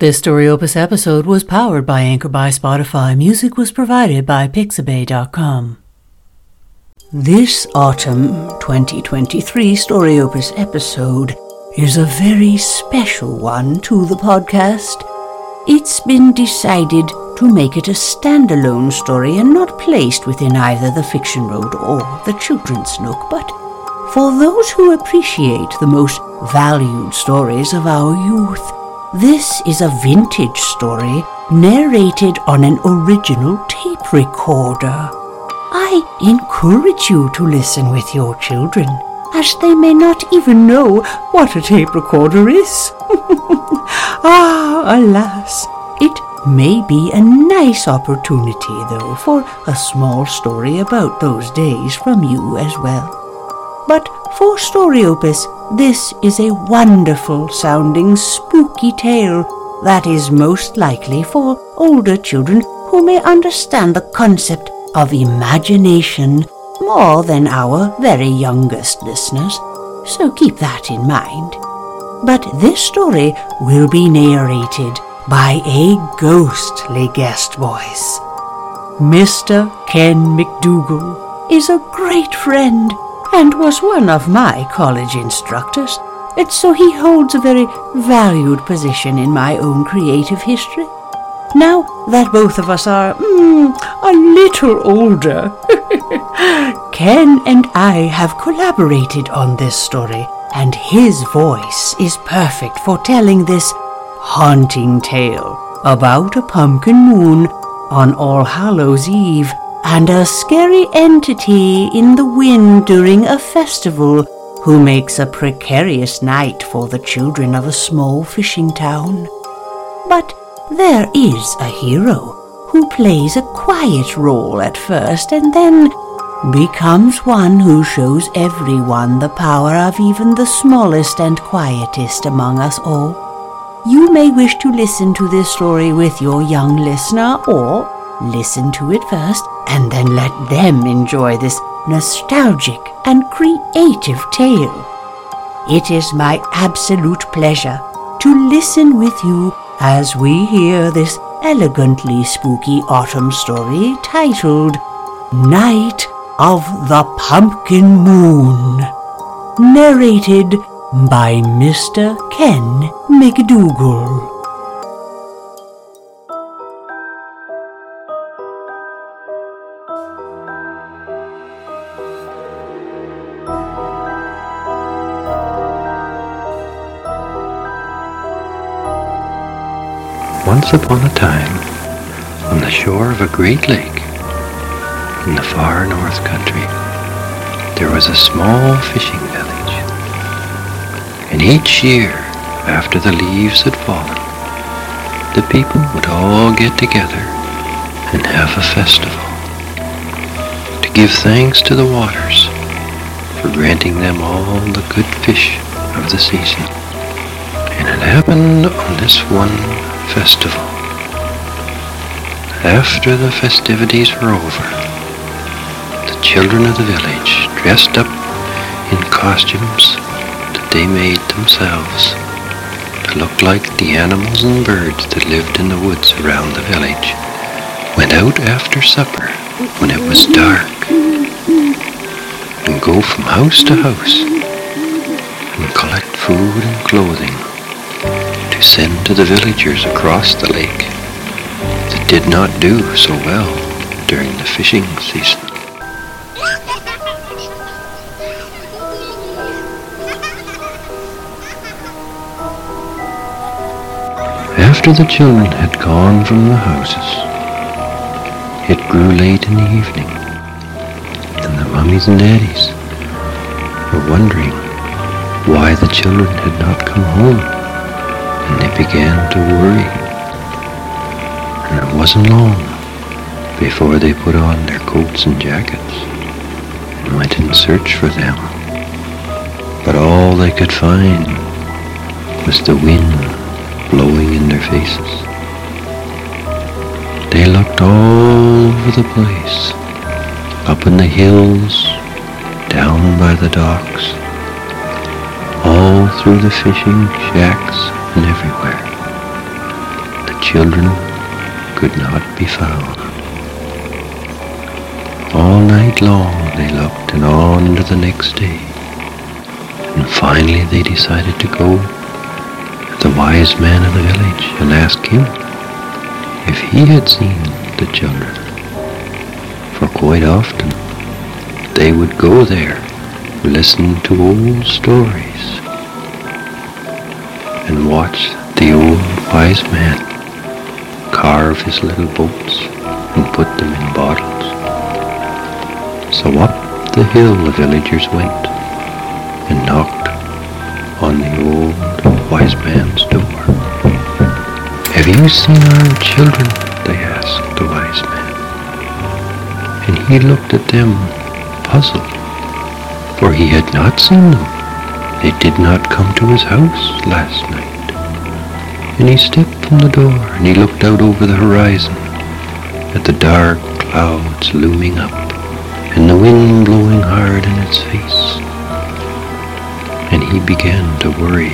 This Story Opus episode was powered by Anchor by Spotify. Music was provided by Pixabay.com. This autumn 2023 Story Opus episode is a very special one to the podcast. It's been decided to make it a standalone story and not placed within either the Fiction Road or the Children's Nook, but for those who appreciate the most valued stories of our youth. This is a vintage story narrated on an original tape recorder. I encourage you to listen with your children, as they may not even know what a tape recorder is. ah, alas, it may be a nice opportunity, though, for a small story about those days from you as well. But for Story Opus, this is a wonderful sounding spooky tale that is most likely for older children who may understand the concept of imagination more than our very youngest listeners, so keep that in mind. But this story will be narrated by a ghostly guest voice. Mr. Ken MacDougall is a great friend and was one of my college instructors, and so he holds a very valued position in my own creative history. Now that both of us are mm, a little older, Ken and I have collaborated on this story, and his voice is perfect for telling this haunting tale about a pumpkin moon on All Hallows Eve and a scary entity in the wind during a festival who makes a precarious night for the children of a small fishing town. But there is a hero who plays a quiet role at first and then becomes one who shows everyone the power of even the smallest and quietest among us all. You may wish to listen to this story with your young listener or listen to it first and then let them enjoy this nostalgic and creative tale. It is my absolute pleasure to listen with you as we hear this elegantly spooky autumn story titled Night of the Pumpkin Moon, narrated by Mr. Ken MacDougall. Once upon a time, on the shore of a great lake, in the far north country, there was a small fishing village. And each year, after the leaves had fallen, the people would all get together and have a festival to give thanks to the waters for granting them all the good fish of the season. And it happened on this one festival. After the festivities were over, the children of the village dressed up in costumes that they made themselves to look like the animals and birds that lived in the woods around the village, went out after supper when it was dark and go from house to house and collect food and clothing send to the villagers across the lake that did not do so well during the fishing season. After the children had gone from the houses, it grew late in the evening, and the mummies and daddies were wondering why the children had not come home began to worry. And it wasn't long before they put on their coats and jackets and went in search for them. But all they could find was the wind blowing in their faces. They looked all over the place, up in the hills, down by the docks, all through the fishing shacks and everywhere. The children could not be found. All night long they looked and on to the next day. And finally they decided to go to the wise man of the village and ask him if he had seen the children. For quite often they would go there, listen to old stories, and watch the old wise man carve his little boats and put them in bottles. So up the hill the villagers went and knocked on the old wise man's door. Have you seen our children? they asked the wise man. And he looked at them puzzled, for he had not seen them. They did not come to his house last night. And he stepped from the door and he looked out over the horizon at the dark clouds looming up and the wind blowing hard in its face. And he began to worry,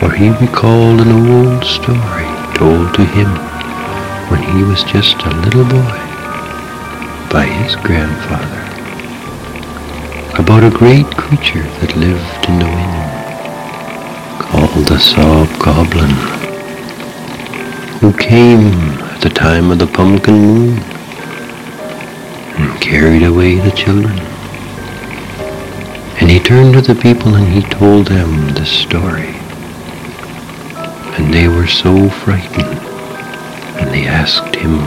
for he recalled an old story told to him when he was just a little boy by his grandfather about a great creature that lived in the wind called the Sob Goblin who came at the time of the pumpkin moon and carried away the children. And he turned to the people and he told them the story. And they were so frightened. And they asked him,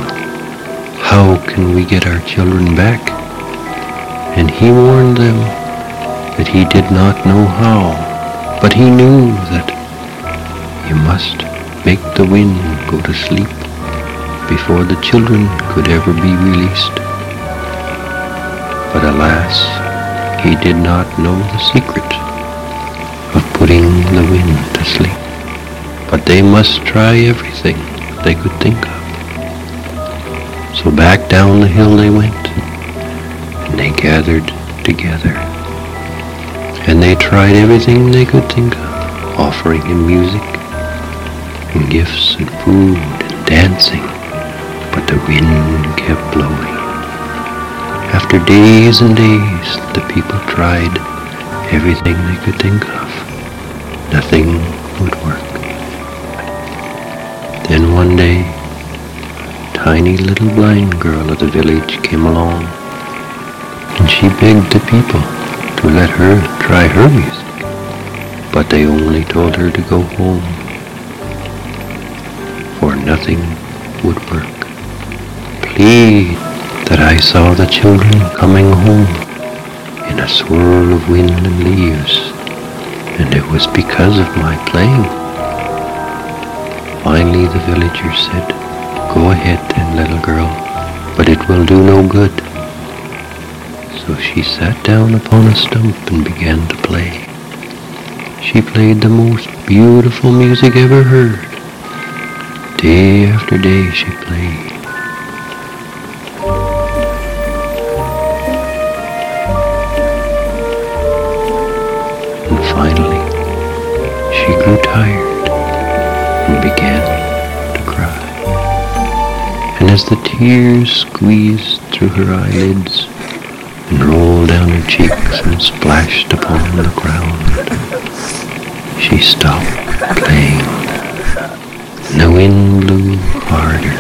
How can we get our children back? And he warned them that he did not know how, but he knew that he must make the wind go to sleep before the children could ever be released. But alas, he did not know the secret of putting the wind to sleep. But they must try everything they could think of. So back down the hill they went, they gathered together. And they tried everything they could think of, offering him music and gifts and food and dancing, but the wind kept blowing. After days and days, the people tried everything they could think of. Nothing would work. Then one day, a tiny little blind girl of the village came along, she begged the people to let her try her music, but they only told her to go home, for nothing would work. Please, that I saw the children coming home in a swirl of wind and leaves, and it was because of my playing. Finally the villagers said, Go ahead then, little girl, but it will do no good. So she sat down upon a stump and began to play. She played the most beautiful music ever heard. Day after day she played. And finally, she grew tired and began to cry. And as the tears squeezed through her eyelids and rolled down her cheeks and splashed upon the ground, she stopped playing. The wind blew harder.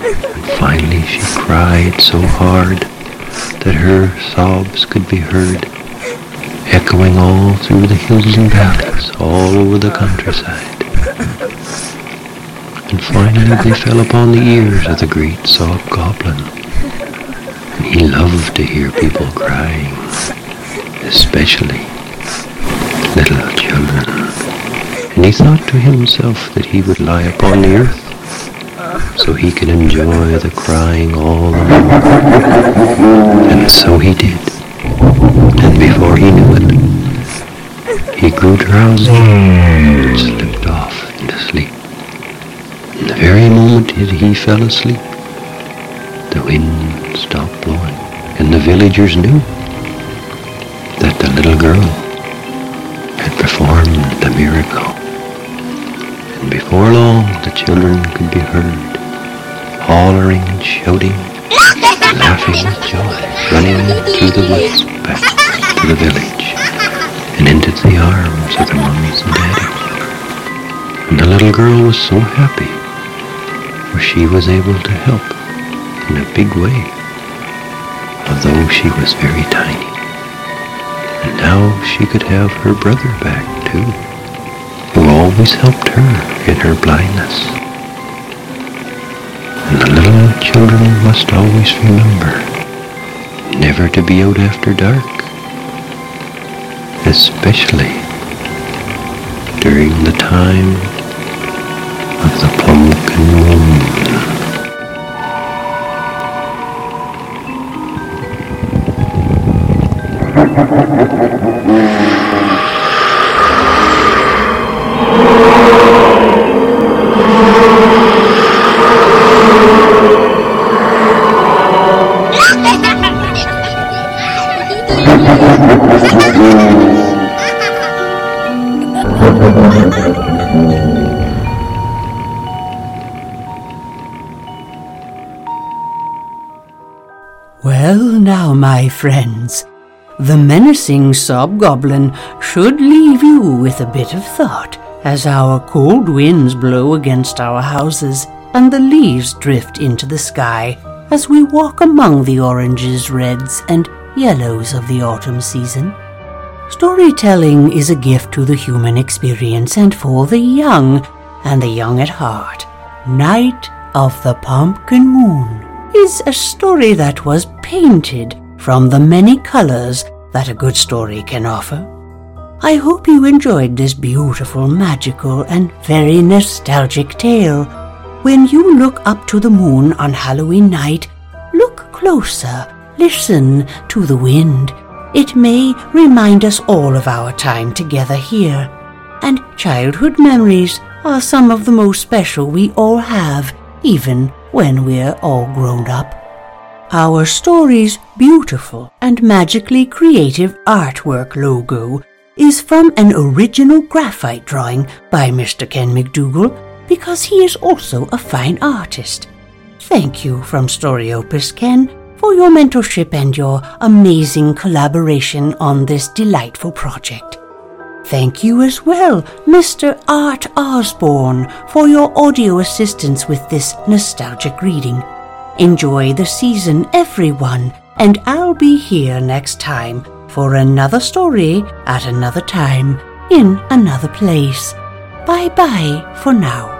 And finally she cried so hard that her sobs could be heard echoing all through the hills and valleys, all over the countryside. And finally they fell upon the ears of the great Sob Goblin. He loved to hear people crying, especially little children. And he thought to himself that he would lie upon the earth so he could enjoy the crying all the more. And so he did. And before he knew it, he grew drowsy and slipped off into sleep. And the very moment that he fell asleep, the wind stopped blowing, and the villagers knew that the little girl had performed the miracle. And before long the children could be heard, hollering and shouting, laughing with joy, running through the woods back to the village and into the arms of their mummies and daddies. And the little girl was so happy, for she was able to help in a big way, although she was very tiny. And now she could have her brother back too, who always helped her in her blindness. And the little children must always remember never to be out after dark, especially during the time of the Well, now, my friends, the menacing Sobgoblin should leave you with a bit of thought as our cold winds blow against our houses and the leaves drift into the sky as we walk among the oranges, reds, and yellows of the autumn season. Storytelling is a gift to the human experience and for the young and the young at heart. Night of the Pumpkin Moon is a story that was painted from the many colors that a good story can offer. I hope you enjoyed this beautiful, magical, and very nostalgic tale. When you look up to the moon on Halloween night, look closer, listen to the wind. It may remind us all of our time together here. And childhood memories are some of the most special we all have, even when we're all grown up. Our story's beautiful and magically creative artwork logo is from an original graphite drawing by Mr. Ken MacDougall because he is also a fine artist. Thank you from Storyopus Ken for your mentorship and your amazing collaboration on this delightful project. Thank you as well, Mr. Art Osborne, for your audio assistance with this nostalgic reading. Enjoy the season, everyone, and I'll be here next time for another story at another time in another place. Bye bye for now.